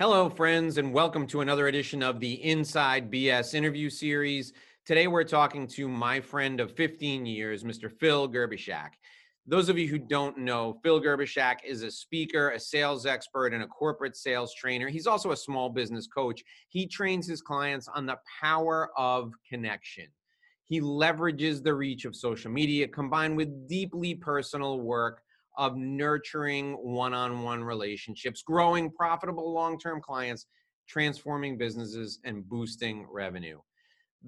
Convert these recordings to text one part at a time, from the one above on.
Hello, friends, and welcome to another edition of the Inside BS interview series. Today, we're talking to my friend of 15 years, Mr. Phil Gerbyshak. Those of you who don't know, Phil Gerbyshak is a speaker, a sales expert, and a corporate sales trainer. He's also a small business coach. He trains his clients on the power of connection. He leverages the reach of social media combined with deeply personal work of nurturing one on one relationships, growing profitable long term clients, transforming businesses, and boosting revenue.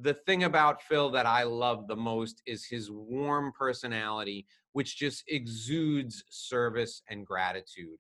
The thing about Phil that I love the most is his warm personality, which just exudes service and gratitude.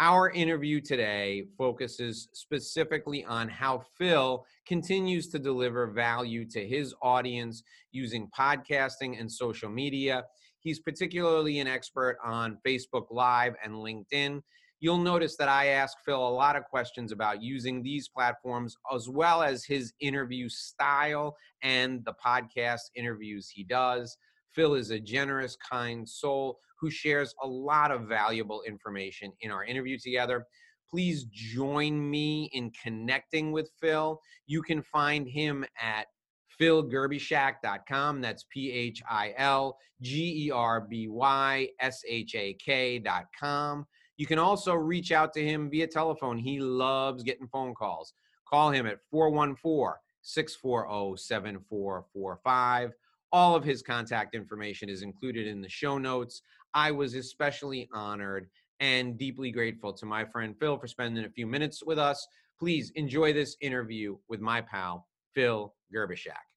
Our interview today focuses specifically on how Phil continues to deliver value to his audience using podcasting and social media He's particularly an expert on Facebook Live and LinkedIn. You'll notice that I ask Phil a lot of questions about using these platforms, as well as his interview style and the podcast interviews he does. Phil is a generous, kind soul who shares a lot of valuable information in our interview together. Please join me in connecting with Phil. You can find him at philgerbyshak.com. That's P H I L G E R B Y S H A K.com. You can also reach out to him via telephone. He loves getting phone calls. Call him at 414 640 7445. All of his contact information is included in the show notes. I was especially honored and deeply grateful to my friend Phil for spending a few minutes with us. Please enjoy this interview with my pal, Phil Gerbyshak.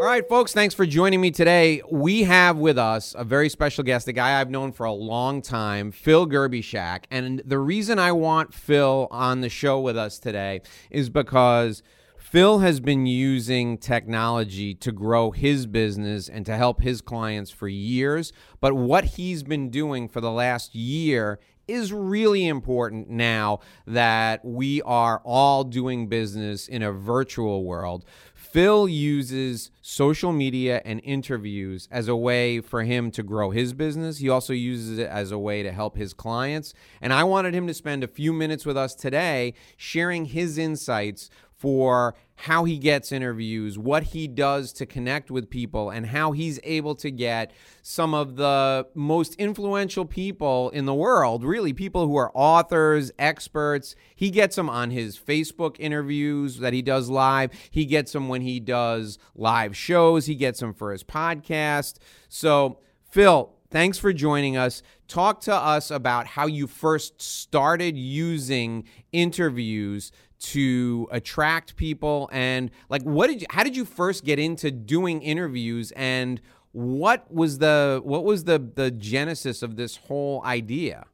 All right, folks, thanks for joining me today. We have with us a very special guest, a guy I've known for a long time, Phil Gerbyshak. And the reason I want Phil on the show with us today is because Phil has been using technology to grow his business and to help his clients for years. But what he's been doing for the last year is really important now that we are all doing business in a virtual world. Phil uses social media and interviews as a way for him to grow his business. He also uses it as a way to help his clients. And I wanted him to spend a few minutes with us today sharing his insights for how he gets interviews, what he does to connect with people, and how he's able to get some of the most influential people in the world, really people who are authors, experts. He gets them on his Facebook interviews that he does live. He gets them when he does live shows. He gets them for his podcast. So, Phil, thanks for joining us. Talk to us about how you first started using interviews to attract people and like what did you how did you first get into doing interviews and what was the what was the the genesis of this whole idea?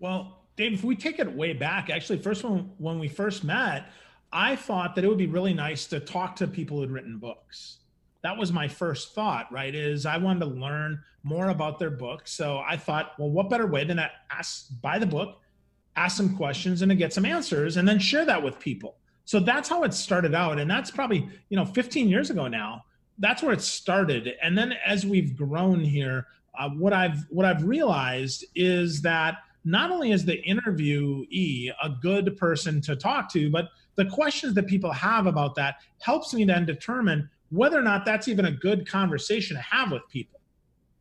Well dave if we take it way back actually first when when we first met i thought that it would be really nice to talk to people who'd written books. That was my first thought right is i wanted to learn more about their book so i thought well what better way than to ask buy the book ask some questions and to get some answers and then share that with people. So that's how it started out. And that's probably, you know, 15 years ago now. That's where it started. And then as we've grown here, uh, what I've what I've realized is that not only is the interviewee a good person to talk to, but the questions that people have about that helps me then determine whether or not that's even a good conversation to have with people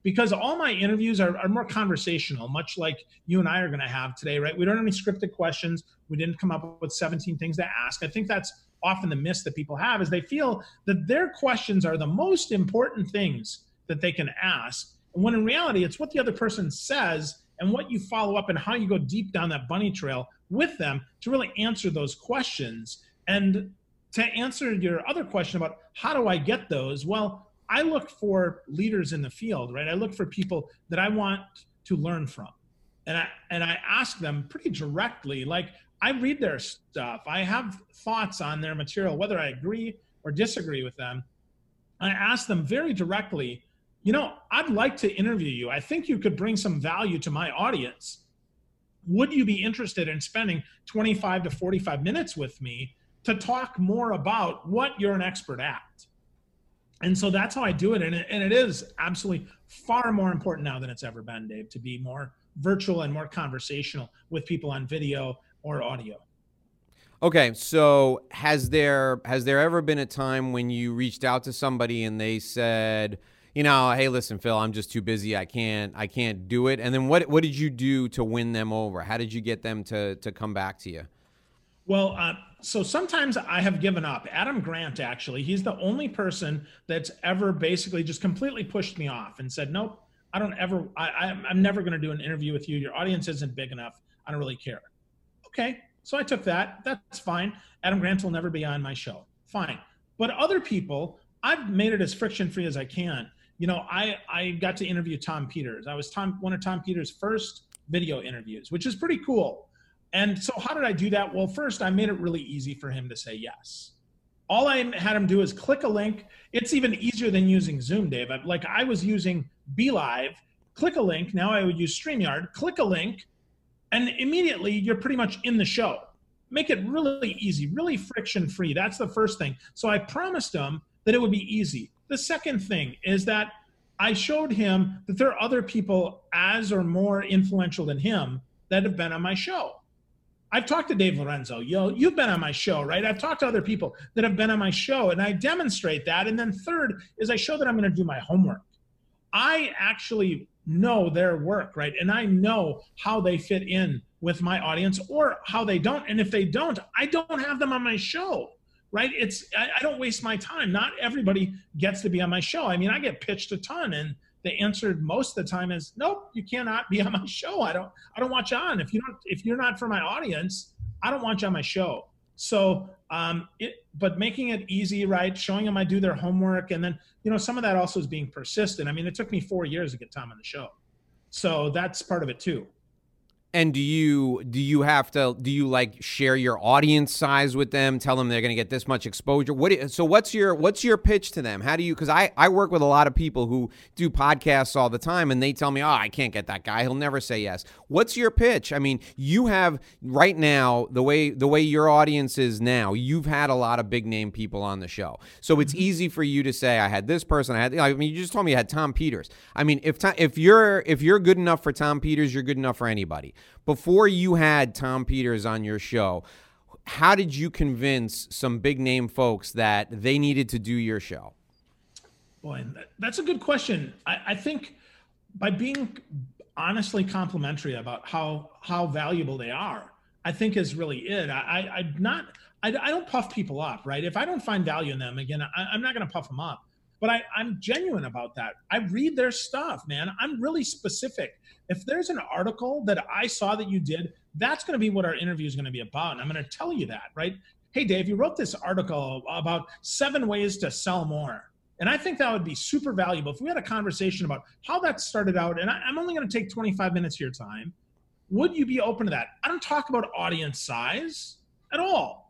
because all my interviews are, are more conversational, much like you and I are going to have today, right? We don't have any scripted questions. We didn't come up with 17 things to ask. I think that's often the miss that people have is they feel that their questions are the most important things that they can ask. And when in reality, it's what the other person says and what you follow up and how you go deep down that bunny trail with them to really answer those questions. And to answer your other question about how do I get those? Well, I look for leaders in the field, right? I look for people that I want to learn from. And I and I ask them pretty directly, like I read their stuff. I have thoughts on their material, whether I agree or disagree with them. I ask them very directly, you know, I'd like to interview you. I think you could bring some value to my audience. Would you be interested in spending 25 to 45 minutes with me to talk more about what you're an expert at? And so that's how I do it. And, it. and it is absolutely far more important now than it's ever been, Dave, to be more virtual and more conversational with people on video or audio. Okay, so has there has there ever been a time when you reached out to somebody and they said, you know, hey, listen, Phil, I'm just too busy. I can't I can't do it. And then what what did you do to win them over? How did you get them to to come back to you? Well, uh, so sometimes I have given up. Adam Grant, actually, he's the only person that's ever basically just completely pushed me off and said, nope, I don't ever, I, I'm never going to do an interview with you. Your audience isn't big enough. I don't really care. Okay. So I took that. That's fine. Adam Grant will never be on my show. Fine. But other people, I've made it as friction free as I can. You know, I, I got to interview Tom Peters. I was Tom, one of Tom Peters' first video interviews, which is pretty cool and so, how did I do that? Well, first, I made it really easy for him to say yes. All I had him do is click a link. It's even easier than using Zoom, Dave. Like I was using BeLive, click a link. Now I would use StreamYard, click a link, and immediately you're pretty much in the show. Make it really easy, really friction free. That's the first thing. So I promised him that it would be easy. The second thing is that I showed him that there are other people as or more influential than him that have been on my show. I've talked to Dave Lorenzo. Yo, you've been on my show, right? I've talked to other people that have been on my show, and I demonstrate that. And then third is I show that I'm going to do my homework. I actually know their work, right? And I know how they fit in with my audience or how they don't. And if they don't, I don't have them on my show, right? It's I, I don't waste my time. Not everybody gets to be on my show. I mean, I get pitched a ton, and the answer most of the time is nope you cannot be on my show. I don't i don't watch on. If you don't if you're not for my audience i don't want you on my show. So um it but making it easy right? Showing them i do their homework. And then you know some of that also is being persistent. I mean it took me four years to get tom on the show. So that's part of it too and do you do you have to do you like share your audience size with them? Tell them they're going to get this much exposure. What so what's your what's your pitch to them? How do you? Because I I work with a lot of people who do podcasts all the time, and they tell me, oh, I can't get that guy. He'll never say yes. What's your pitch? I mean, you have right now the way the way your audience is now. You've had a lot of big name people on the show, so it's mm-hmm. easy for you to say, I had this person. I had. I mean, you just told me you had Tom Peters. I mean, if if you're if you're good enough for Tom Peters, you're good enough for anybody before you had Tom Peters on your show, how did you convince some big name folks that they needed to do your show? Boy, that's a good question. I, I think by being honestly complimentary about how how valuable they are, I think is really it. I, I am not I, I don't puff people up, right? If I don't find value in them, again, I, I'm not going to puff them up. But I, I'm genuine about that. I read their stuff, man. I'm really specific if there's an article that I saw that you did, that's going to be what our interview is going to be about. And I'm going to tell you that, right? Hey, Dave, you wrote this article about seven ways to sell more. And I think that would be super valuable if we had a conversation about how that started out. And I, am only going to take 25 minutes of your time. Would you be open to that? I don't talk about audience size at all.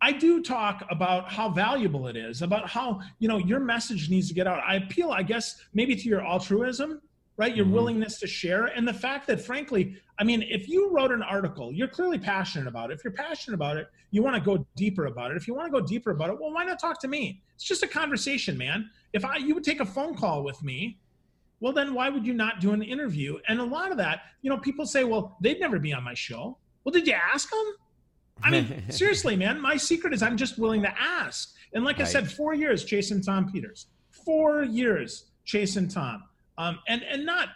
I do talk about how valuable it is, about how, you know, your message needs to get out. I appeal, I guess, maybe to your altruism right? Your mm-hmm. willingness to share. And the fact that, frankly, I mean, if you wrote an article, you're clearly passionate about it. If you're passionate about it, you want to go deeper about it. If you want to go deeper about it, well, why not talk to me? It's just a conversation, man. If I you would take a phone call with me, well, then why would you not do an interview? And a lot of that, you know, people say, well, they'd never be on my show. Well, did you ask them? I mean, seriously, man, my secret is I'm just willing to ask. And like right. I said, four years chasing Tom Peters, four years chasing Tom um, and and not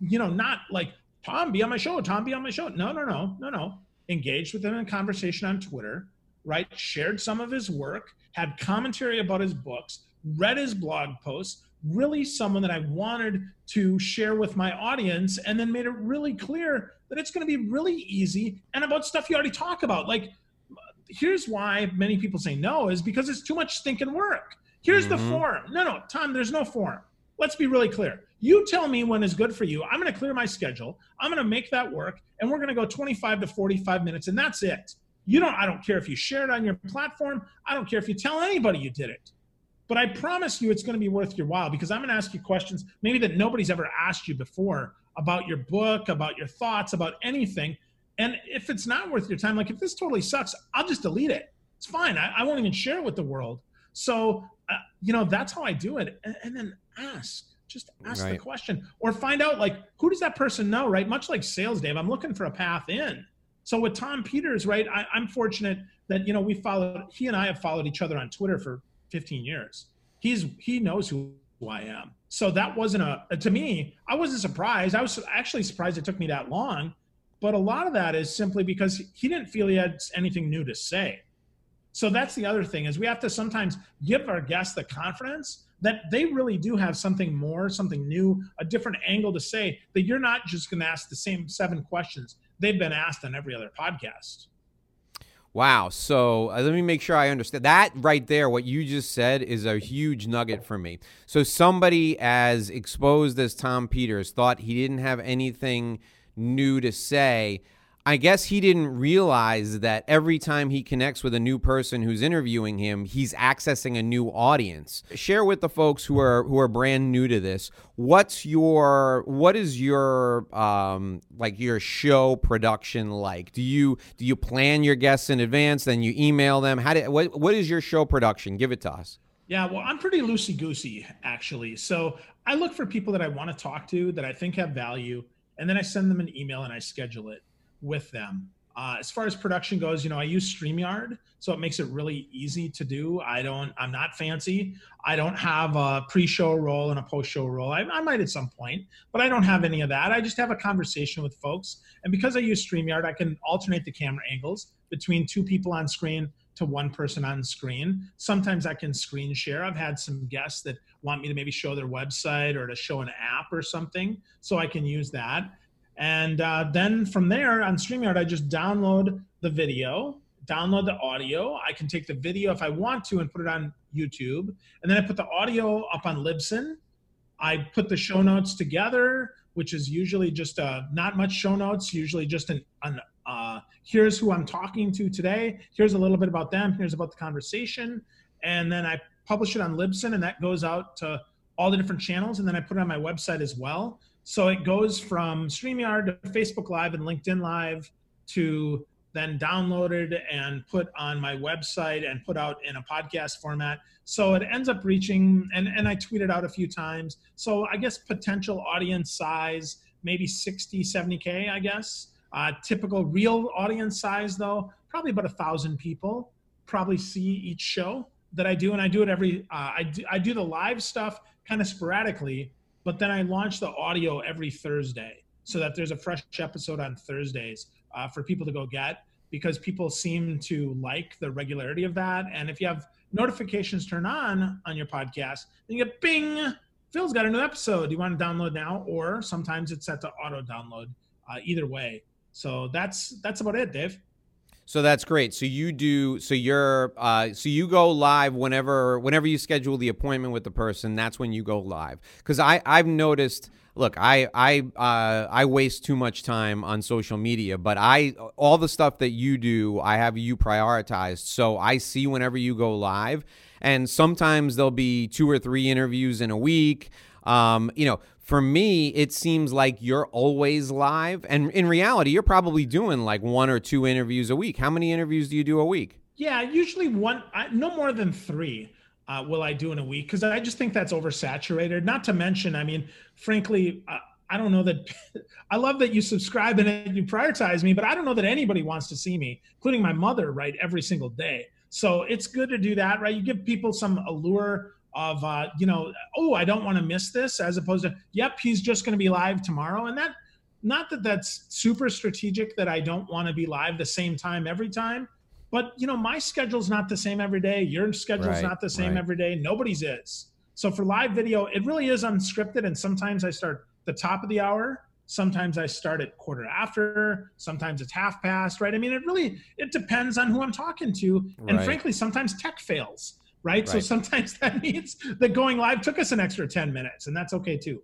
you know not like Tom be on my show, Tom be on my show. No, no, no, no, no. Engaged with him in conversation on Twitter, right? Shared some of his work, had commentary about his books, read his blog posts. Really, someone that I wanted to share with my audience, and then made it really clear that it's going to be really easy and about stuff you already talk about. Like, here's why many people say no is because it's too much stinking work. Here's mm-hmm. the form. No, no, Tom, there's no form. Let's be really clear. You tell me when is good for you. I'm going to clear my schedule. I'm going to make that work, and we're going to go 25 to 45 minutes, and that's it. You don't. I don't care if you share it on your platform. I don't care if you tell anybody you did it. But I promise you, it's going to be worth your while because I'm going to ask you questions maybe that nobody's ever asked you before about your book, about your thoughts, about anything. And if it's not worth your time, like if this totally sucks, I'll just delete it. It's fine. I, I won't even share it with the world. So, uh, you know, that's how I do it. And, and then ask just ask right. the question or find out like who does that person know, right? Much like sales, Dave, I'm looking for a path in. So with Tom Peters, right, I, I'm fortunate that you know we followed. He and I have followed each other on Twitter for 15 years. He's he knows who, I am. So that wasn't a to me. I wasn't surprised. I was actually surprised it took me that long. But a lot of that is simply because he didn't feel he had anything new to say. So that's the other thing is we have to sometimes give our guests the confidence that they really do have something more, something new, a different angle to say that you're not just going to ask the same seven questions they've been asked on every other podcast. Wow. So uh, let me make sure I understand that right there. What you just said is a huge nugget for me. So somebody as exposed as Tom Peters thought he didn't have anything new to say. I guess he didn't realize that every time he connects with a new person who's interviewing him, he's accessing a new audience. Share with the folks who are who are brand new to this. What's your what is your um like your show production like? Do you do you plan your guests in advance, then you email them? How do what what is your show production? Give it to us. Yeah, well, I'm pretty loosey goosey actually. So I look for people that I want to talk to that I think have value, and then I send them an email and I schedule it with them. Uh, as far as production goes, you know, I use StreamYard, so it makes it really easy to do. I don't, I'm not fancy. I don't have a pre-show roll and a post-show roll. I, I might at some point, but I don't have any of that. I just have a conversation with folks, and because I use StreamYard, I can alternate the camera angles between two people on screen to one person on screen. Sometimes I can screen share. I've had some guests that want me to maybe show their website or to show an app or something, so I can use that. And uh, then from there on StreamYard, I just download the video, download the audio. I can take the video if I want to and put it on YouTube. And then I put the audio up on Libsyn. I put the show notes together, which is usually just uh, not much show notes, usually just an, an uh, here's who I'm talking to today. Here's a little bit about them. Here's about the conversation. And then I publish it on Libsyn, and that goes out to all the different channels. And then I put it on my website as well. So it goes from StreamYard to Facebook Live and LinkedIn Live to then downloaded and put on my website and put out in a podcast format. So it ends up reaching, and, and I tweeted out a few times. So I guess potential audience size, maybe 60, 70K, I guess. Uh, typical real audience size, though, probably about a thousand people probably see each show that I do. And I do it every, uh, I, do, I do the live stuff kind of sporadically but then I launch the audio every Thursday so that there's a fresh episode on Thursdays uh, for people to go get because people seem to like the regularity of that. And if you have notifications turned on on your podcast, then you get bing, Phil's got a new episode. Do you want to download now? Or sometimes it's set to auto download. Uh, either way. So that's that's about it, Dave. So that's great. So you do. So you're. Uh, so you go live whenever whenever you schedule the appointment with the person. That's when you go live. Because I I've noticed. Look, I I uh, I waste too much time on social media, but I all the stuff that you do, I have you prioritized. So I see whenever you go live, and sometimes there'll be two or three interviews in a week. Um, you know, for me, it seems like you're always live. And in reality, you're probably doing like one or two interviews a week. How many interviews do you do a week? Yeah, usually one, I, no more than three. Uh, will I do in a week? Because I just think that's oversaturated. Not to mention, I mean, frankly, uh, I don't know that. I love that you subscribe and you prioritize me, but I don't know that anybody wants to see me, including my mother, right, every single day. So it's good to do that, right? You give people some allure of uh, you know, oh, I don't want to miss this, as opposed to, yep, he's just going to be live tomorrow, and that, not that that's super strategic that I don't want to be live the same time every time, but you know, my schedule's not the same every day. Your schedule's right, not the same right. every day. Nobody's is. So for live video, it really is unscripted, and sometimes I start the top of the hour. Sometimes I start at quarter after. Sometimes it's half past. Right? I mean, it really it depends on who I'm talking to, and right. frankly, sometimes tech fails right? right? So sometimes that means that going live took us an extra 10 minutes and that's okay too.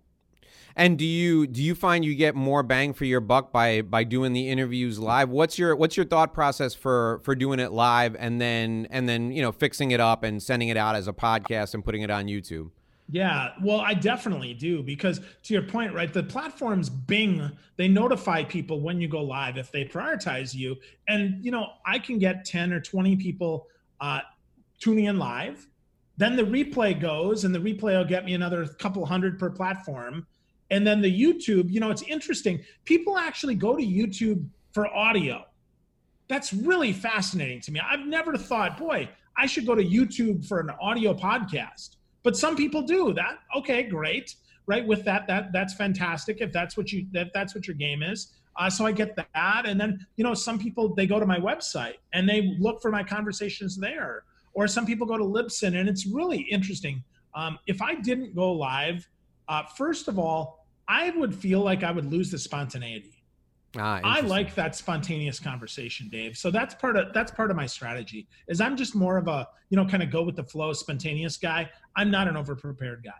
And do you do you find you get more bang for your buck by by doing the interviews live? What's your what's your thought process for for doing it live and then and then you know fixing it up and sending it out as a podcast and putting it on YouTube? Yeah, well, I definitely do because to your point, right? The platforms Bing, they notify people when you go live if they prioritize you. And, you know, I can get 10 or 20 people uh, tuning in live. Then the replay goes, and the replay will get me another couple hundred per platform. And then the YouTube, you know, it's interesting. People actually go to YouTube for audio. that's really fascinating to me. I've never thought, boy, I should go to YouTube for an audio podcast. But some people do that. Okay, great. Right with that, that that's fantastic. If that's what you that that's what your game is. Uh, so I get that, and then you know some people they go to my website and they look for my conversations there, or some people go to Libsyn, and it's really interesting. Um, if I didn't go live, uh, first of all, I would feel like I would lose the spontaneity. Ah, I like that spontaneous conversation, Dave. So that's part of that's part of my strategy. Is I'm just more of a you know kind of go with the flow, spontaneous guy. I'm not an over prepared guy.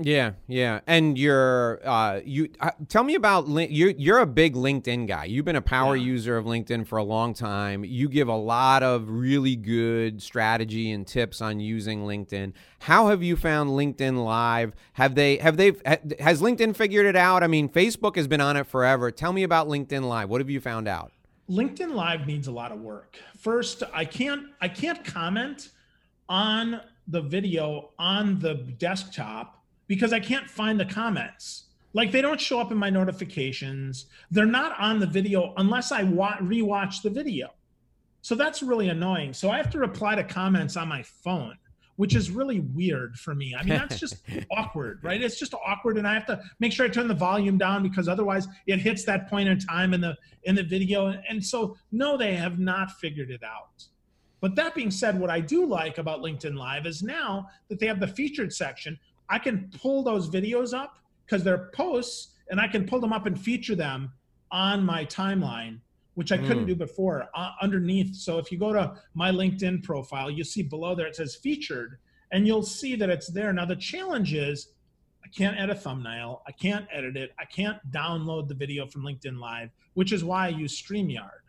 Yeah, yeah. And you're uh you uh, tell me about you you're a big LinkedIn guy. You've been a power yeah. user of LinkedIn for a long time. You give a lot of really good strategy and tips on using LinkedIn. How have you found LinkedIn Live? Have they have they has LinkedIn figured it out? I mean, Facebook has been on it forever. Tell me about LinkedIn Live. What have you found out? LinkedIn Live needs a lot of work. First, I can't I can't comment on the video on the desktop because I can't find the comments. Like they don't show up in my notifications. They're not on the video unless I wa- rewatch the video. So that's really annoying. So I have to reply to comments on my phone, which is really weird for me. I mean, that's just awkward, right? It's just awkward and I have to make sure I turn the volume down because otherwise it hits that point in time in the in the video and so no they have not figured it out. But that being said, what I do like about LinkedIn Live is now that they have the featured section, I can pull those videos up because they're posts and I can pull them up and feature them on my timeline, which I mm. couldn't do before uh, underneath. So if you go to my LinkedIn profile, you see below there it says featured and you'll see that it's there. Now the challenge is I can't add a thumbnail, I can't edit it, I can't download the video from LinkedIn Live, which is why I use StreamYard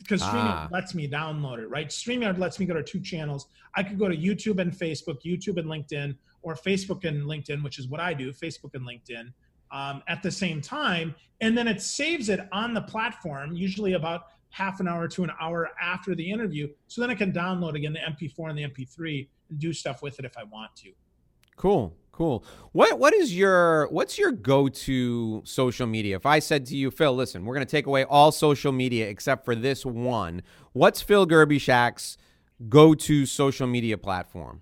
because StreamYard ah. lets me download it, right? StreamYard lets me go to two channels. I could go to YouTube and Facebook, YouTube and LinkedIn, or Facebook and LinkedIn, which is what I do, Facebook and LinkedIn, um, at the same time. And then it saves it on the platform, usually about half an hour to an hour after the interview. So then I can download again the MP4 and the MP3 and do stuff with it if I want to. Cool. Cool. What what is your what's your go-to social media? If I said to you, Phil, listen, we're to take away all social media except for this one. What's Phil Gerbyshak's go-to social media platform?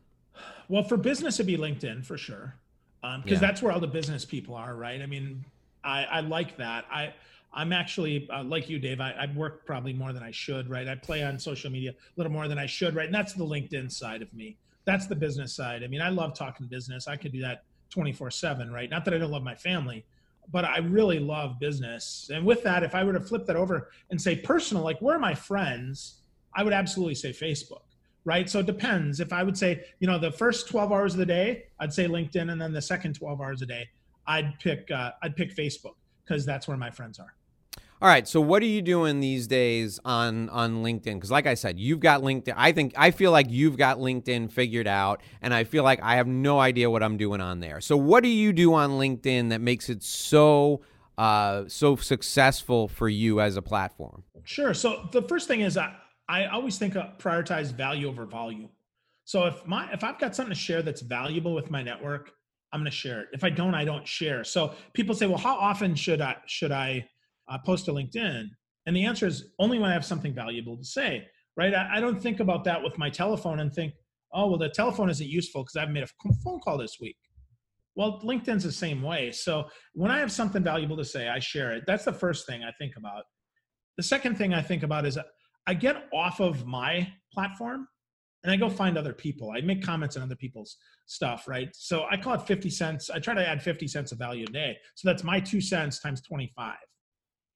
Well, for business, it'd be LinkedIn for sure, because um, yeah. that's where all the business people are, right? I mean, I, I like that. I I'm actually uh, like you, Dave. I, I work probably more than I should, right? I play on social media a little more than I should, right? And that's the LinkedIn side of me. That's the business side. I mean, I love talking business. I could do that 24 seven, right? Not that I don't love my family, but I really love business. And with that, if I were to flip that over and say personal, like where are my friends? I would absolutely say Facebook right? So it depends. If I would say, you know, the first 12 hours of the day, I'd say LinkedIn, and then the second 12 hours a day, I'd pick uh, I'd pick Facebook because that's where my friends are. All right. So what are you doing these days on on LinkedIn? Because like I said, you've got LinkedIn. I think I feel like you've got LinkedIn figured out, and I feel like I have no idea what I'm doing on there. So what do you do on LinkedIn that makes it so uh, so successful for you as a platform? Sure. So the first thing is I, I always think of prioritize value over volume. So if my if I've got something to share that's valuable with my network, I'm going to share it. If I don't, I don't share. So people say, well, how often should I should I uh, post to LinkedIn? And the answer is only when I have something valuable to say. Right? I, I don't think about that with my telephone and think, oh, well, the telephone isn't useful because I haven't made a phone call this week. Well, LinkedIn's the same way. So when I have something valuable to say, I share it. That's the first thing I think about. The second thing I think about is I get off of my platform and I go find other people. I make comments on other people's stuff, right? So I call it 50 cents. I try to add 50 cents of value a day. So that's my two cents times 25.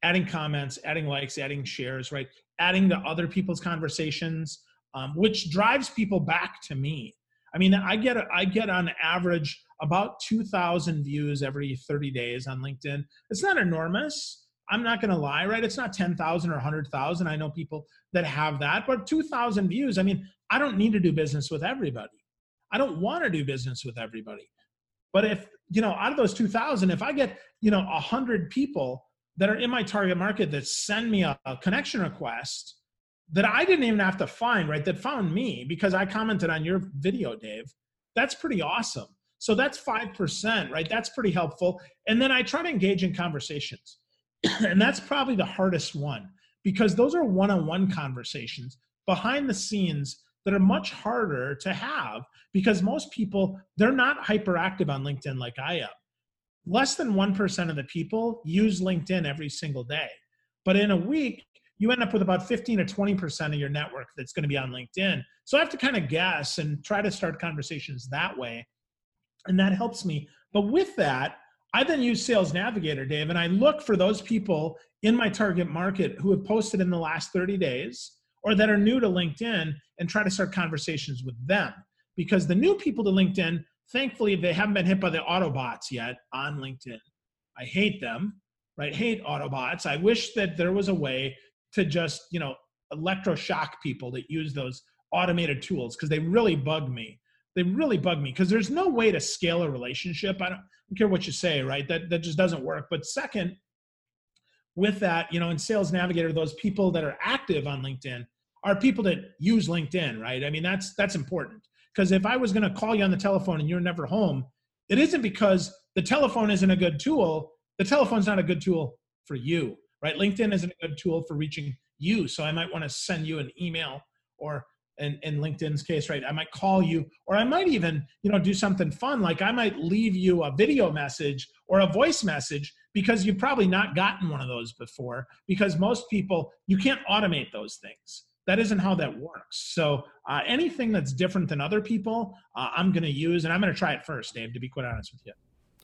Adding comments, adding likes, adding shares, right? Adding to other people's conversations, um, which drives people back to me. I mean, I get I get on average about 2,000 views every 30 days on LinkedIn. It's not enormous, I'm not going to lie, right? It's not 10,000 or 100,000. I know people that have that, but 2,000 views. I mean, I don't need to do business with everybody. I don't want to do business with everybody. But if, you know, out of those 2,000, if I get, you know, 100 people that are in my target market that send me a, a connection request that I didn't even have to find, right? That found me because I commented on your video, Dave. That's pretty awesome. So that's 5%, right? That's pretty helpful. And then I try to engage in conversations. and that's probably the hardest one because those are one-on-one conversations behind the scenes that are much harder to have because most people they're not hyperactive on linkedin like i am. Less than 1% of the people use linkedin every single day. But in a week you end up with about 15 or 20% of your network that's going to be on linkedin. So i have to kind of guess and try to start conversations that way and that helps me. But with that I then use Sales Navigator, Dave, and I look for those people in my target market who have posted in the last 30 days or that are new to LinkedIn and try to start conversations with them. Because the new people to LinkedIn, thankfully, they haven't been hit by the Autobots yet on LinkedIn. I hate them, right? Hate Autobots. I wish that there was a way to just, you know, electroshock people that use those automated tools because they really bug me. They really bug me because there's no way to scale a relationship. I don't, don't care what you say, right? That that just doesn't work. But second, with that, you know, in Sales Navigator, those people that are active on LinkedIn are people that use LinkedIn, right? I mean, that's that's important because if I was going to call you on the telephone and you're never home, it isn't because the telephone isn't a good tool. The telephone's not a good tool for you, right? LinkedIn isn't a good tool for reaching you. So I might want to send you an email or in, in LinkedIn's case, right? I might call you, or I might even, you know, do something fun. Like I might leave you a video message or a voice message because you've probably not gotten one of those before. Because most people, you can't automate those things. That isn't how that works. So uh, anything that's different than other people, uh, I'm going to use, and I'm going to try it first, Dave. To be quite honest with you.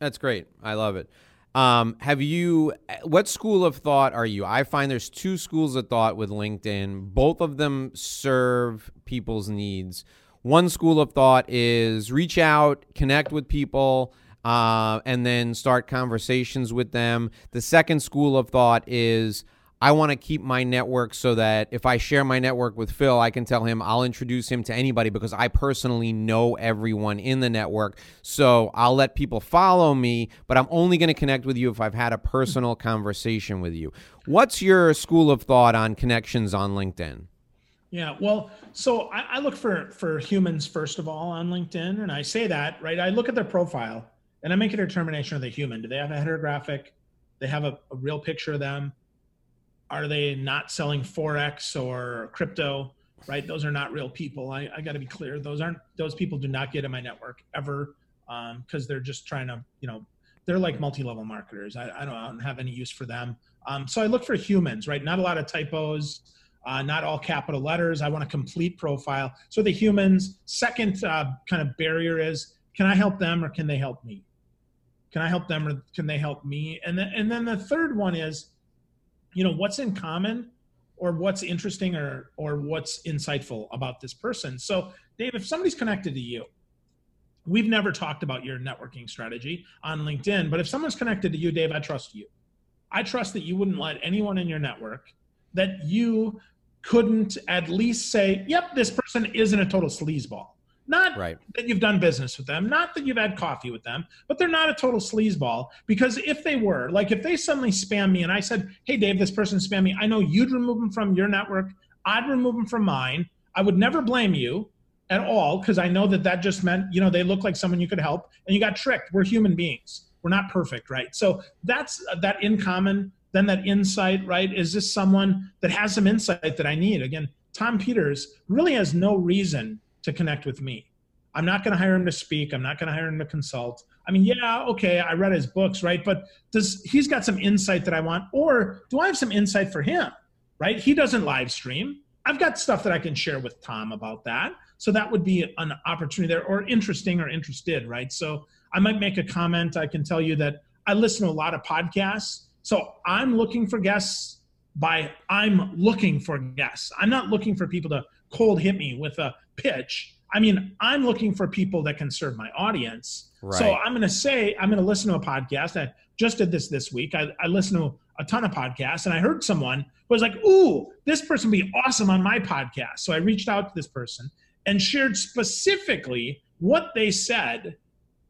That's great. I love it. Um, have you, what school of thought are you? I find there's two schools of thought with LinkedIn. Both of them serve people's needs. One school of thought is reach out, connect with people, uh, and then start conversations with them. The second school of thought is I want to keep my network so that if I share my network with Phil, I can tell him I'll introduce him to anybody because I personally know everyone in the network. So I'll let people follow me, but I'm only going to connect with you if I've had a personal conversation with you. What's your school of thought on connections on LinkedIn? Yeah, well, so I, I look for for humans first of all on LinkedIn, and I say that right. I look at their profile and I make a determination of the human. Do they have a header graphic? They have a, a real picture of them are they not selling forex or crypto right? Those are not real people. I, I got to be clear those aren't those people do not get in my network ever because um, they're just trying to you know they're like multi-level marketers. I, I, don't, I don't, have any use for them. Um, so i look for humans right? Not a lot of typos uh, not all capital letters. I want a complete profile. So the humans second uh, kind of barrier is can i help them or can they help me? Can i help them or can they help me? And then and then the third one is you know what's in common or what's interesting or or what's insightful about this person. So dave if somebody's connected to you we've never talked about your networking strategy on linkedin but if someone's connected to you dave i trust you. I trust that you wouldn't let anyone in your network that you couldn't at least say yep this person isn't a total sleazeball not right. that you've done business with them, not that you've had coffee with them, but they're not a total sleazeball. Because if they were, like if they suddenly spam me and I said, hey, Dave, this person spam me, I know you'd remove them from your network. I'd remove them from mine. I would never blame you at all because I know that that just meant, you know, they look like someone you could help and you got tricked. We're human beings. We're not perfect, right? So that's uh, that in common. Then that insight, right? Is this someone that has some insight that I need? Again, Tom Peters really has no reason to connect with me. I'm not going to hire him to speak. I'm not going to hire him to consult. I mean, yeah, okay, I read his books, right? But does he's got some insight that I want, or do I have some insight for him? Right? He doesn't live stream. I've got stuff that I can share with Tom about that. So that would be an opportunity there, or interesting or interested, right? So I might make a comment. I can tell you that I listen to a lot of podcasts. So I'm looking for guests by I'm looking for guests. I'm not looking for people to cold hit me with a pitch. I mean, I'm looking for people that can serve my audience. Right. So I'm going to say, I'm going to listen to a podcast. I just did this this week. I, I listened to a ton of podcasts and I heard someone who was like, Ooh, this person would be awesome on my podcast. So I reached out to this person and shared specifically what they said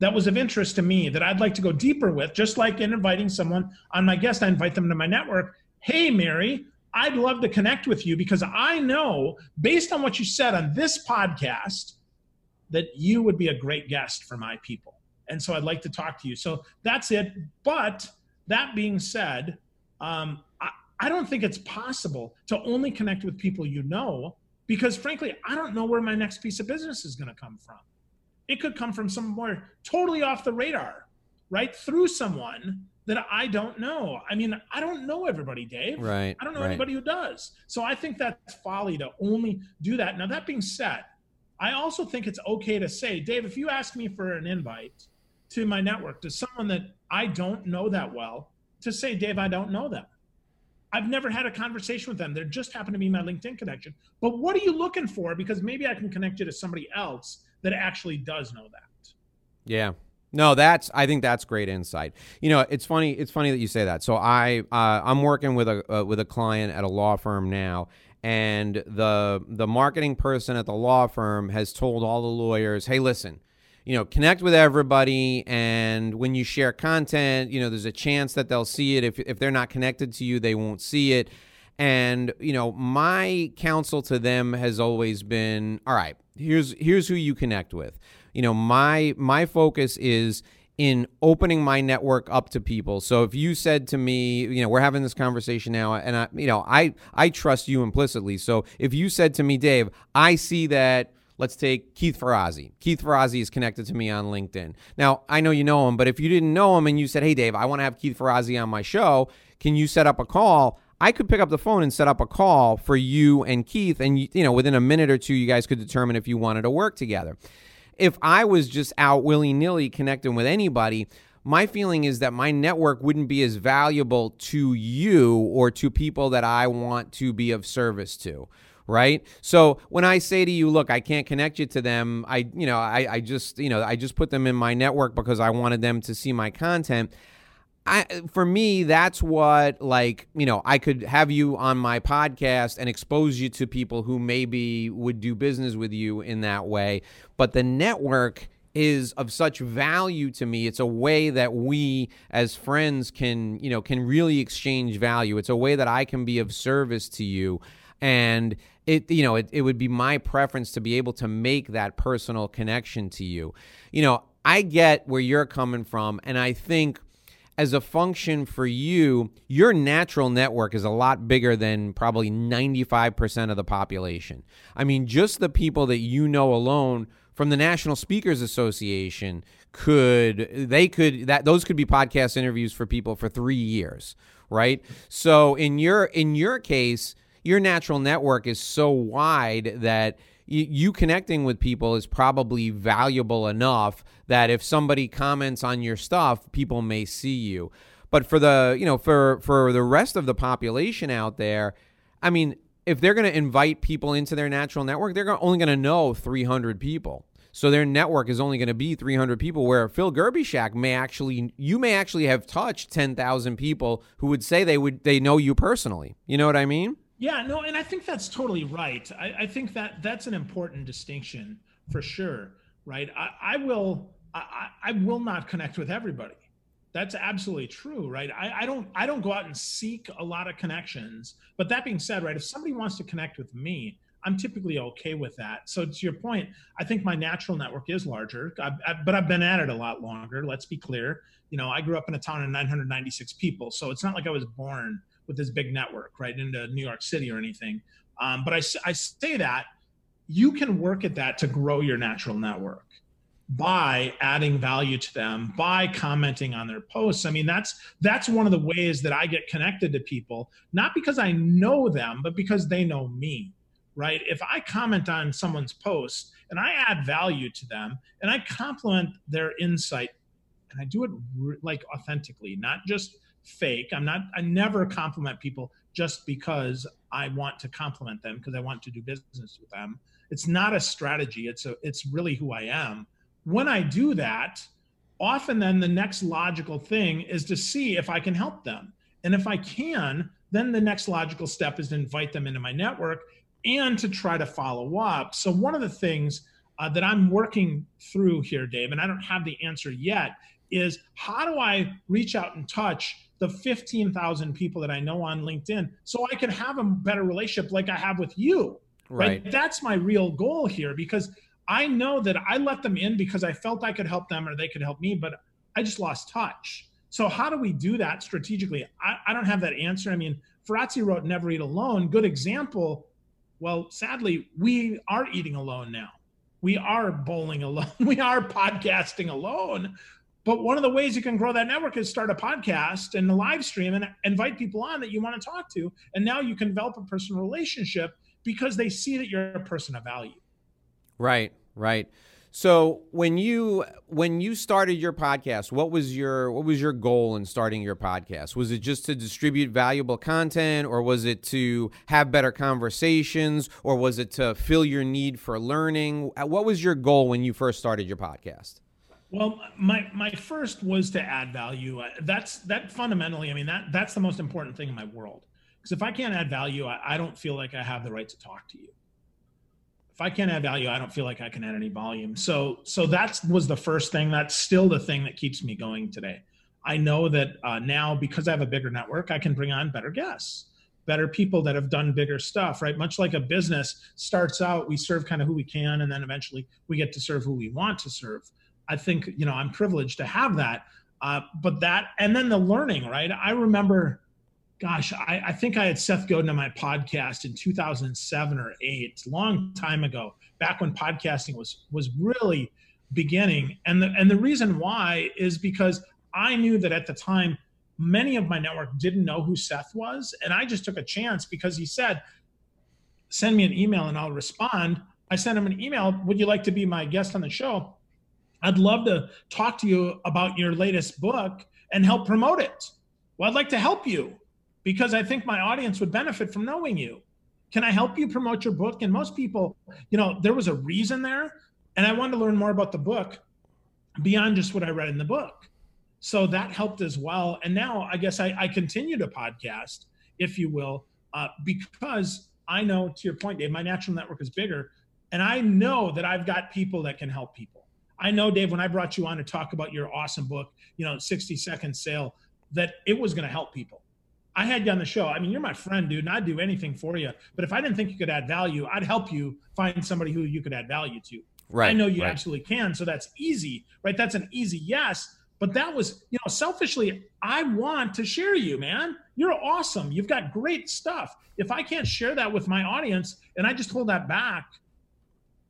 that was of interest to me that I'd like to go deeper with, just like in inviting someone on my guest, I invite them to my network. Hey, Mary, I'd love to connect with you because I know, based on what you said on this podcast, that you would be a great guest for my people. And so I'd like to talk to you. So that's it. But that being said, um, I, I don't think it's possible to only connect with people you know because frankly, I don't know where my next piece of business is going to come from. It could come from somewhere totally off the radar, right? Through someone that I don't know. I mean, I don't know everybody, Dave. Right. I don't know right. anybody who does. So I think that's folly to only do that. Now, that being said, I also think it's okay to say, Dave, if you ask me for an invite to my network, to someone that I don't know that well, to say, Dave, I don't know them. I've never had a conversation with them. They just happen to be my LinkedIn connection. But what are you looking for? Because maybe I can connect you to somebody else that actually does know that. Yeah. No, that's I think that's great insight. You know, it's funny. It's funny that you say that. So I uh, I'm working with a uh, with a client at a law firm now, and the the marketing person at the law firm has told all the lawyers, "Hey, listen, you know, connect with everybody. And when you share content, you know, there's a chance that they'll see it. If, if they're not connected to you, they won't see it. And, you know, my counsel to them has always been, all right, here's here's who you connect with. You know, my my focus is in opening my network up to people. So if you said to me, you know, we're having this conversation now and I you know, I I trust you implicitly. So if you said to me, Dave, I see that Let's take Keith Ferrazzi. Keith Ferrazzi is connected to me on LinkedIn. Now, I know you know him, but if you didn't know him and you said, hey, Dave, I want to have Keith Ferrazzi on my show, can you set up a call? I could pick up the phone and set up a call for you and Keith, and you know, within a minute or two, you guys could determine if you wanted to work together. If I was just out willy nilly connecting with anybody, my feeling is that my network wouldn't be as valuable to you or to people that I want to be of service to right? So when I say to you, look, I can't connect you to them, I you know, I, I just, you know, I just put them in my network because I wanted them to see my content. I, for me, that's what like you know I could have you on my podcast and expose you to people who maybe would do business with you in that way. But the network is of such value to me. It's a way that we as friends can you know can really exchange value. It's a way that I can be of service to you and it you know it, it would be my preference to be able to make that personal connection to you you know i get where you're coming from and i think as a function for you your natural network is a lot bigger than probably 95% of the population. I mean just the people that you know alone from the national speakers association could they could that those could be podcast interviews for people for 3 years right? So in your in your case your natural network is so wide that you connecting with people is probably valuable enough that if somebody comments on your stuff, people may see you. But for the, you know, for for the rest of the population out there, I mean, if they're going to invite people into their natural network, they're only going to know 300 people. So their network is only going to be 300 people where Phil Gerbyshak may actually you may actually have touched 10,000 people who would say they would they know you personally. You know what I mean? Yeah, no, and I think that's totally right. I, I think that that's an important distinction for sure, right? I, I will I, I will not connect with everybody. That's absolutely true, right? I, I don't I don't go out and seek a lot of connections. But that being said, right, if somebody wants to connect with me, I'm typically okay with that. So to your point, I think my natural network is larger, I, I, but I've been at it a lot longer. Let's be clear. You know, I grew up in a town of 996 people, so it's not like I was born with this big network right into New York City or anything. Um, but I, I say that you can work at that to grow your natural network by adding value to them by commenting on their posts i mean that's that's one of the ways that i get connected to people not because i know them but because they know me right if i comment on someone's post and i add value to them and i compliment their insight and i do it like authentically not just fake. I'm not, I never compliment people just because I want to compliment them because I want to do business with them. It's not a strategy. It's a, it's really who I am. When I do that, often then the next logical thing is to see if I can help them. And if I can, then the next logical step is to invite them into my network and to try to follow up. So one of the things uh, that I'm working through here, Dave, and I don't have the answer yet, is how do I reach out and touch the 15,000 people that I know on LinkedIn so I can have a better relationship like I have with you. Right. right. That's my real goal here because I know that I let them in because I felt I could help them or they could help me, but I just lost touch. So how do we do that strategically? I, I don't have that answer. I mean, Ferrazzi wrote Never Eat Alone. Good example. Well, sadly, we are eating alone now. We are bowling alone. We are podcasting alone. But one of the ways you can grow that network is start a podcast and a live stream and invite people on that you want to talk to. And now you can develop a personal relationship because they see that you're a person of value. Right, right. So when you when you started your podcast, what was your what was your goal in starting your podcast? Was it just to distribute valuable content or was it to have better conversations or was it to fill your need for learning? What was your goal when you first started your podcast? Well, my my first was to add value. That's that fundamentally. I mean that that's the most important thing in my world. Because if I can't add value, I, I don't feel like I have the right to talk to you. If I can't add value, I don't feel like I can add any volume. So so that was the first thing. That's still the thing that keeps me going today. I know that uh, now because I have a bigger network, I can bring on better guests better people that have done bigger stuff, right? Much like a business starts out, we serve kind of who we can, and then eventually we get to serve who we want to serve. I think you know I'm privileged to have that. Uh, but that and then the learning, right? I remember, gosh, I, I think I had Seth Godin on my podcast in 2007 or eight, long time ago, back when podcasting was was really beginning. And the and the reason why is because I knew that at the time many of my network didn't know who Seth was, and I just took a chance because he said, "Send me an email and I'll respond." I sent him an email. Would you like to be my guest on the show? I'd love to talk to you about your latest book and help promote it. Well, I'd like to help you because I think my audience would benefit from knowing you. Can I help you promote your book? And most people, you know, there was a reason there. And I wanted to learn more about the book beyond just what I read in the book. So that helped as well. And now I guess I, I continue to podcast, if you will, uh, because I know, to your point, Dave, my natural network is bigger. And I know that I've got people that can help people. I know, Dave, when I brought you on to talk about your awesome book, you know, 60 second sale, that it was going to help people. I had you on the show. I mean, you're my friend, dude, and I'd do anything for you. But if I didn't think you could add value, I'd help you find somebody who you could add value to. Right. I know you right. absolutely can. So that's easy, right? That's an easy yes. But that was, you know, selfishly, I want to share you, man. You're awesome. You've got great stuff. If I can't share that with my audience and I just hold that back,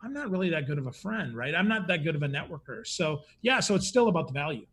I'm not really that good of a friend, right? I'm not that good of a networker. So yeah, so it's still about the value.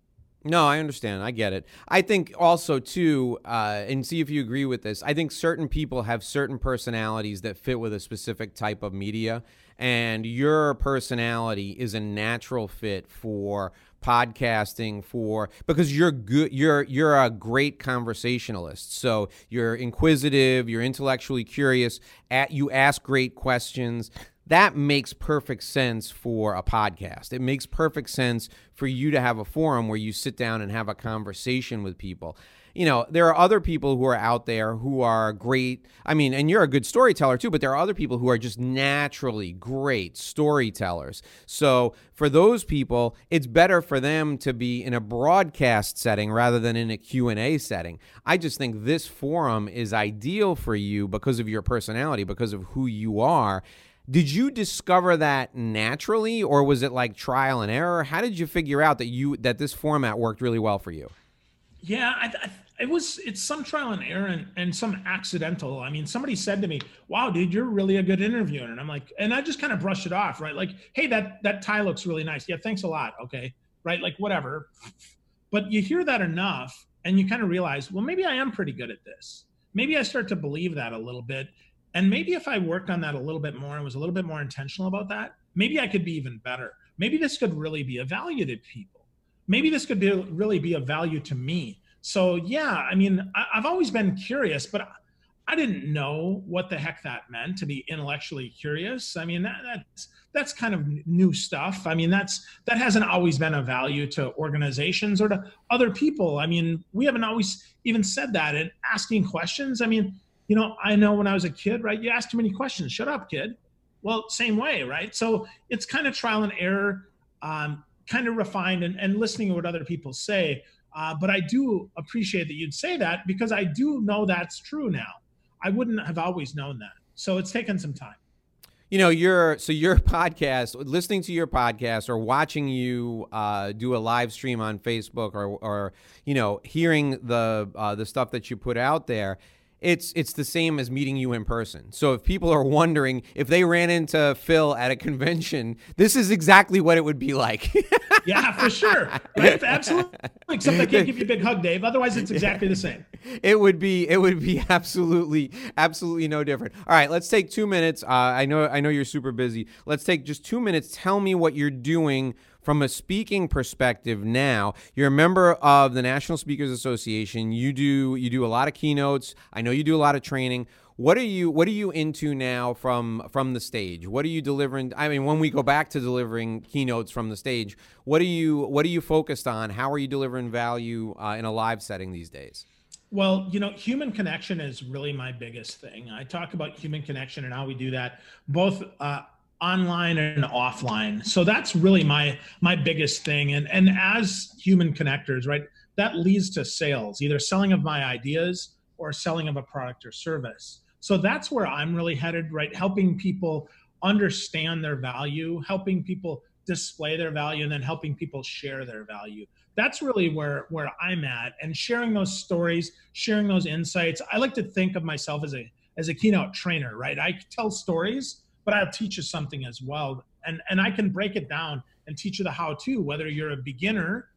No, I understand. I get it. I think also too, uh, and see if you agree with this. I think certain people have certain personalities that fit with a specific type of media, and your personality is a natural fit for podcasting for because you're good you're you're a great conversationalist so you're inquisitive you're intellectually curious at you ask great questions that makes perfect sense for a podcast. It makes perfect sense for you to have a forum where you sit down and have a conversation with people. You know, there are other people who are out there who are great. I mean, and you're a good storyteller too, but there are other people who are just naturally great storytellers. So, for those people, it's better for them to be in a broadcast setting rather than in a Q&A setting. I just think this forum is ideal for you because of your personality, because of who you are did you discover that naturally, or was it like trial and error? How did you figure out that you that this format worked really well for you? Yeah, I, I, it was. It's some trial and error and, and some accidental. I mean, somebody said to me, "Wow, dude, you're really a good interviewer," and I'm like, and I just kind of brushed it off, right? Like, hey, that that tie looks really nice. Yeah, thanks a lot. Okay, right? Like, whatever. But you hear that enough, and you kind of realize, well, maybe I am pretty good at this. Maybe I start to believe that a little bit and maybe if I worked on that a little bit more and was a little bit more intentional about that, maybe I could be even better. Maybe this could really be a value to people. Maybe this could be really be a value to me. So yeah, I mean, I, have always been curious, but I didn't know what the heck that meant to be intellectually curious. I mean, that, that's that's kind of new stuff. I mean, that's that hasn't always been a value to organizations or to other people. I mean, we haven't always even said that. And asking questions. I mean, you know, I know when I was a kid, right? You ask too many questions. Shut up, kid. Well, same way, right? So it's kind of trial and error, um, kind of refined and, and listening to what other people say. Uh, but I do appreciate that you'd say that because I do know that's true now. I wouldn't have always known that. So it's taken some time. You know, your so your podcast, listening to your podcast, or watching you uh, do a live stream on Facebook, or or you know, hearing the uh, the stuff that you put out there it's it's the same as meeting you in person. So if people are wondering if they ran into Phil at a convention, this is exactly what it would be like. yeah, for sure. Right? Absolutely. Except I can't give you a big hug, Dave. Otherwise, it's exactly the same. It would be it would be absolutely absolutely no different. All right, let's take two minutes. Uh, I know I know you're super busy. Let's take just two minutes. Tell me what you're doing from a speaking perspective now you're a member of the national speakers association. You do you do a lot of keynotes. I know you do a lot of training. What are you what are you into now from from the stage? What are you delivering? I mean when we go back to delivering keynotes from the stage what are you what are you focused on? How are you delivering value uh, in a live setting these days? Well, you know, human connection is really my biggest thing. I talk about human connection and how we do that both uh, online and offline. So that's really my my biggest thing. And and as human connectors, right, that leads to sales, either selling of my ideas or selling of a product or service. So that's where I'm really headed, right? Helping people understand their value, helping people display their value, and then helping people share their value. That's really where where I'm at, and sharing those stories, sharing those insights. I like to think of myself as a as a keynote trainer, right? I tell stories but I'll teach you something as well. And and I can break it down and teach you the how to, whether you're a beginner,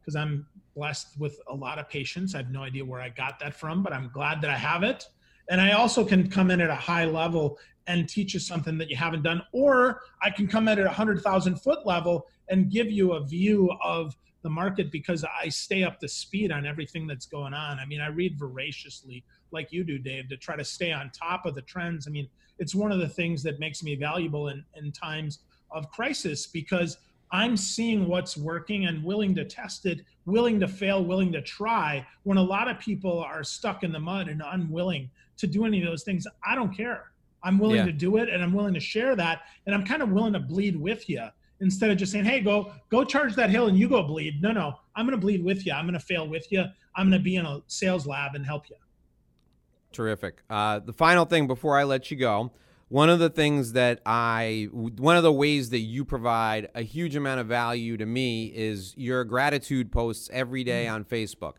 because I'm blessed with a lot of patience. I have no idea where I got that from, but I'm glad that I have it. And I also can come in at a high level and teach you something that you haven't done, or I can come in at a hundred thousand foot level and give you a view of the market because I stay up to speed on everything that's going on. I mean, I read voraciously like you do, Dave, to try to stay on top of the trends. I mean, it's one of the things that makes me valuable in, in times of crisis because I'm seeing what's working and willing to test it, willing to fail, willing to try. When a lot of people are stuck in the mud and unwilling to do any of those things, I don't care. I'm willing yeah. to do it and I'm willing to share that. And I'm kind of willing to bleed with you instead of just saying, hey, go, go charge that hill and you go bleed. No, no, I'm going to bleed with you. I'm going to fail with you. I'm going to be in a sales lab and help you. Terrific. Uh, the final thing before I let you go, one of the things that I, one of the ways that you provide a huge amount of value to me is your gratitude posts every day mm. on Facebook.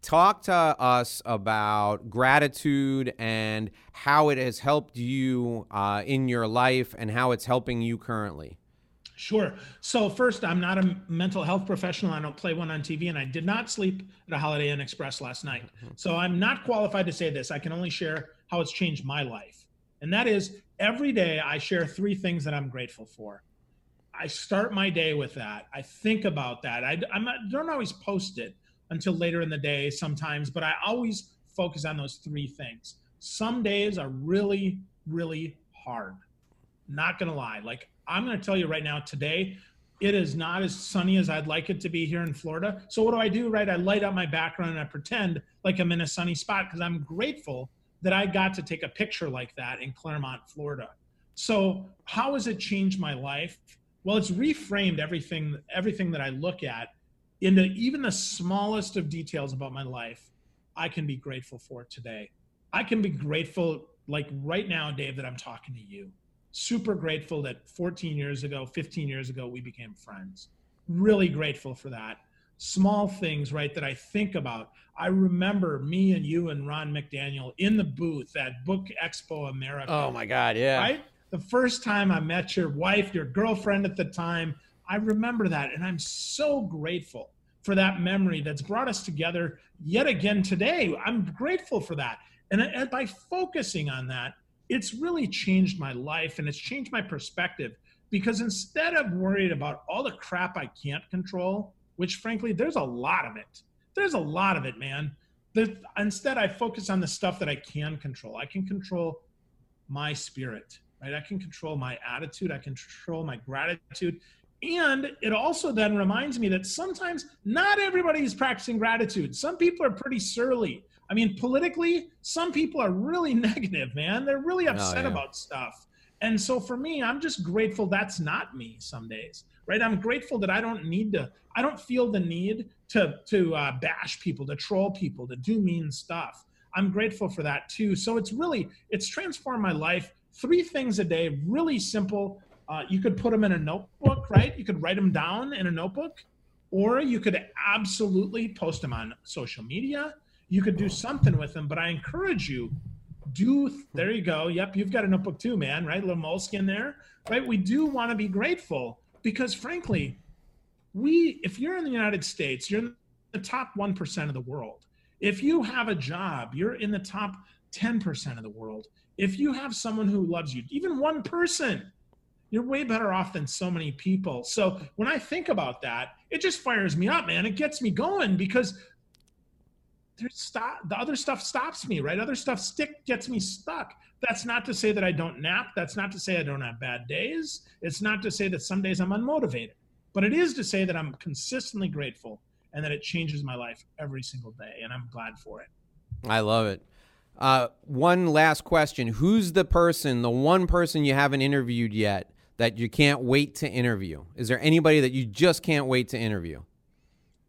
Talk to us about gratitude and how it has helped you uh, in your life and how it's helping you currently. Sure. So first, I'm not a mental health professional. I don't play one on TV, and I did not sleep at a Holiday Inn Express last night. Mm-hmm. So I'm not qualified to say this. I can only share how it's changed my life, and that is every day I share three things that I'm grateful for. I start my day with that. I think about that. I I'm not, don't always post it until later in the day sometimes, but I always focus on those three things. Some days are really, really hard. Not gonna lie. Like I'm going to tell you right now, today, it is not as sunny as I'd like it to be here in Florida. So what do I do? Right, I light up my background and I pretend like I'm in a sunny spot because I'm grateful that I got to take a picture like that in Clermont, Florida. So how has it changed my life? Well, it's reframed everything everything that I look at into even the smallest of details about my life. I can be grateful for today. I can be grateful like right now, Dave, that I'm talking to you super grateful that 14 years ago, 15 years ago, we became friends. Really grateful for that. Small things, right, that I think about. I remember me and you and Ron McDaniel in the booth at Book Expo America. Oh my God, yeah. Right? The first time I met your wife, your girlfriend at the time, I remember that. And I'm so grateful for that memory that's brought us together yet again today. I'm grateful for that. And, and by focusing on that, it's really changed my life and it's changed my perspective because instead of worried about all the crap I can't control, which frankly, there's a lot of it. There's a lot of it, man. The, instead, I focus on the stuff that I can control. I can control my spirit, right? I can control my attitude. I can control my gratitude. And it also then reminds me that sometimes not everybody is practicing gratitude. Some people are pretty surly. I mean, politically, some people are really negative, man. They're really oh, upset oh, yeah. about stuff. And so for me, I'm just grateful that's not me some days, right? I'm grateful that I don't need to, I don't feel the need to, to uh, bash people, to troll people, to do mean stuff. I'm grateful for that too. So it's really, it's transformed my life. Three things a day, really simple. Uh, you could put them in a notebook, right? You could write them down in a notebook, or you could absolutely post them on social media you could do something with them. But I encourage you, do there you go. Yep, you've got a notebook too, man. Right, A little moleskin there. Right, we do want to be grateful because, frankly, we if you're in the United States, you're in the top one percent of the world. If you have a job, you're in the top ten percent of the world. If you have someone who loves you, even one person, you're way better off than so many people. So when I think about that, it just fires me up, man. It gets me going because stop the other stuff stops me, right? Other stuff stick gets me stuck. That's not to say that I don't nap. That's not to say I don't have bad days. It's not to say that some days I'm unmotivated. But it is to say that I'm consistently grateful and that it changes my life every single day. And I'm glad for it. I love it. Uh, one last question Who's the person, the one person you haven't interviewed yet that you can't wait to interview? Is there anybody that you just can't wait to interview?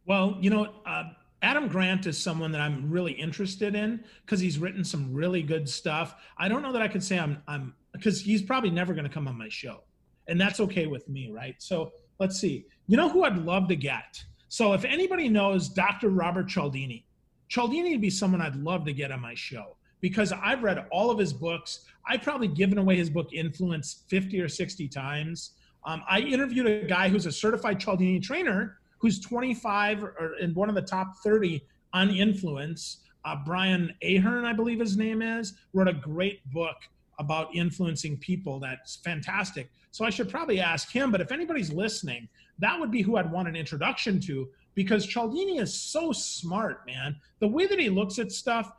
Well, you know, uh, Adam Grant is someone that I'm really interested in because he's written some really good stuff. I don't know that I could say I'm I'm because he's probably never going to come on my show, and that's okay with me, right? So let's see. You know who I'd love to get? So if anybody knows Dr. Robert Cialdini, Cialdini would be someone I'd love to get on my show because I've read all of his books. I've probably given away his book Influence 50 or 60 times. Um, I interviewed a guy who's a certified Cialdini trainer who's 25 or in one of the top 30 on influence. Uh, Brian Ahearn, I believe his name is, wrote a great book about influencing people that's fantastic. So I should probably ask him, but if anybody's listening, that would be who I'd want an introduction to because Cialdini is so smart, man. The way that he looks at stuff,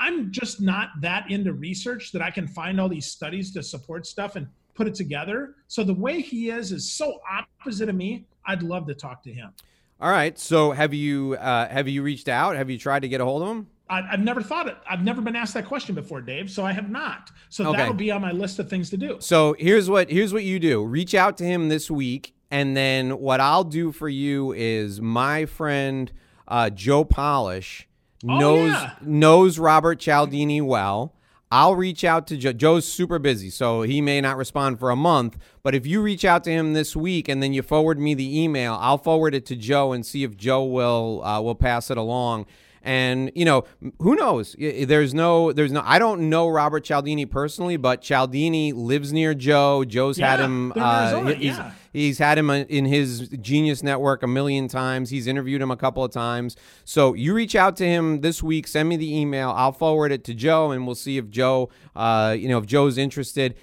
I'm just not that into research that I can find all these studies to support stuff and put it together. So the way he is is so opposite of me. I'd love to talk to him. All right. So have you uh, have you reached out? Have you tried to get a hold of him? I, have never thought it. I've never been asked that question before, Dave. So I have not. So okay. that'll be on my list of things to do. So here's what here's what you do. Reach out to him this week, and then what I'll do for you is my friend uh, Joe Polish oh, knows yeah. knows Robert Cialdini well. I'll reach out to Joe. Joe's super busy, so he may not respond for a month. But if you reach out to him this week and then you forward me the email, I'll forward it to Joe and see if Joe will uh, will pass it along. And you know, who knows? There's no, there's no. I don't know Robert Cialdini personally, but Cialdini lives near Joe. Joe's yeah, had him. Uh, he's, yeah. he's had him in his Genius Network a million times. He's interviewed him a couple of times. So you reach out to him this week. Send me the email. I'll forward it to Joe, and we'll see if Joe, uh, you know, if Joe's interested.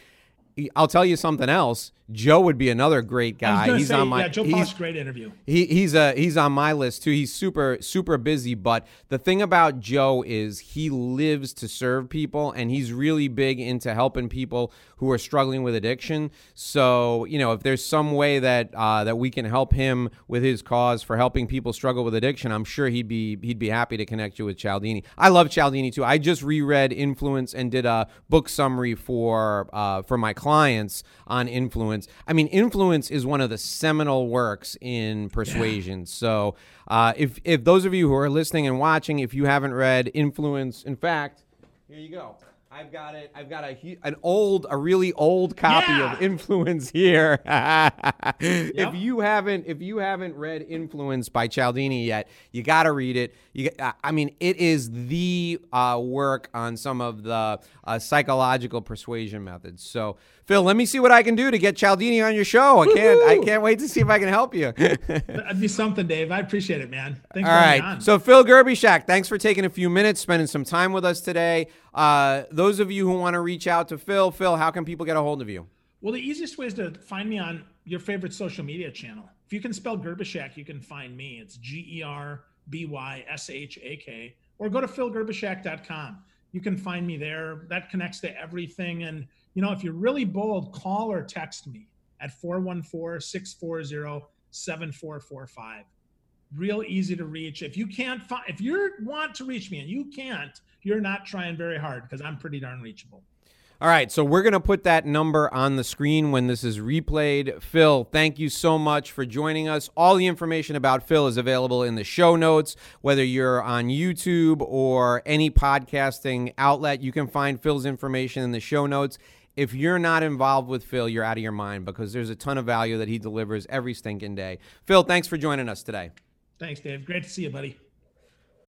I'll tell you something else. Joe would be another great guy. He's say, on my yeah, Joe he's, great interview. He, he's a he's on my list too. He's super super busy, but the thing about Joe is he lives to serve people, and he's really big into helping people who are struggling with addiction. So you know, if there's some way that uh, that we can help him with his cause for helping people struggle with addiction, I'm sure he'd be he'd be happy to connect you with Cialdini. I love Cialdini too. I just reread Influence and did a book summary for uh, for my clients on Influence influence. I mean, influence is one of the seminal works in persuasion. Yeah. So, uh, if if those of you who are listening and watching, if you haven't read Influence, in fact, here you go. I've got it. I've got a an old, a really old copy yeah. of Influence here. yep. If you haven't, if you haven't read Influence by Cialdini yet, you got to read it. You, I mean, it is the uh, work on some of the uh, psychological persuasion methods. So, Phil, let me see what I can do to get Cialdini on your show. I can't. I can't wait to see if I can help you. That'd be something, Dave. I appreciate it, man. Thanks All right. So, Phil Gerbyshak, thanks for taking a few minutes, spending some time with us today. Uh, those of you who want to reach out to Phil, Phil, how can people get a hold of you? Well, the easiest way is to find me on your favorite social media channel. If you can spell Gerbyshak, you can find me. It's G E R B Y S H A K, or go to philgerbyshak.com. You can find me there. That connects to everything. And, you know, if you're really bold, call or text me at 414 640 7445. Real easy to reach. If you can't find, if you want to reach me and you can't, you're not trying very hard because I'm pretty darn reachable. All right, so we're going to put that number on the screen when this is replayed. Phil, thank you so much for joining us. All the information about Phil is available in the show notes. Whether you're on YouTube or any podcasting outlet, you can find Phil's information in the show notes. If you're not involved with Phil, you're out of your mind because there's a ton of value that he delivers every stinking day. Phil, thanks for joining us today. Thanks, Dave. Great to see you, buddy.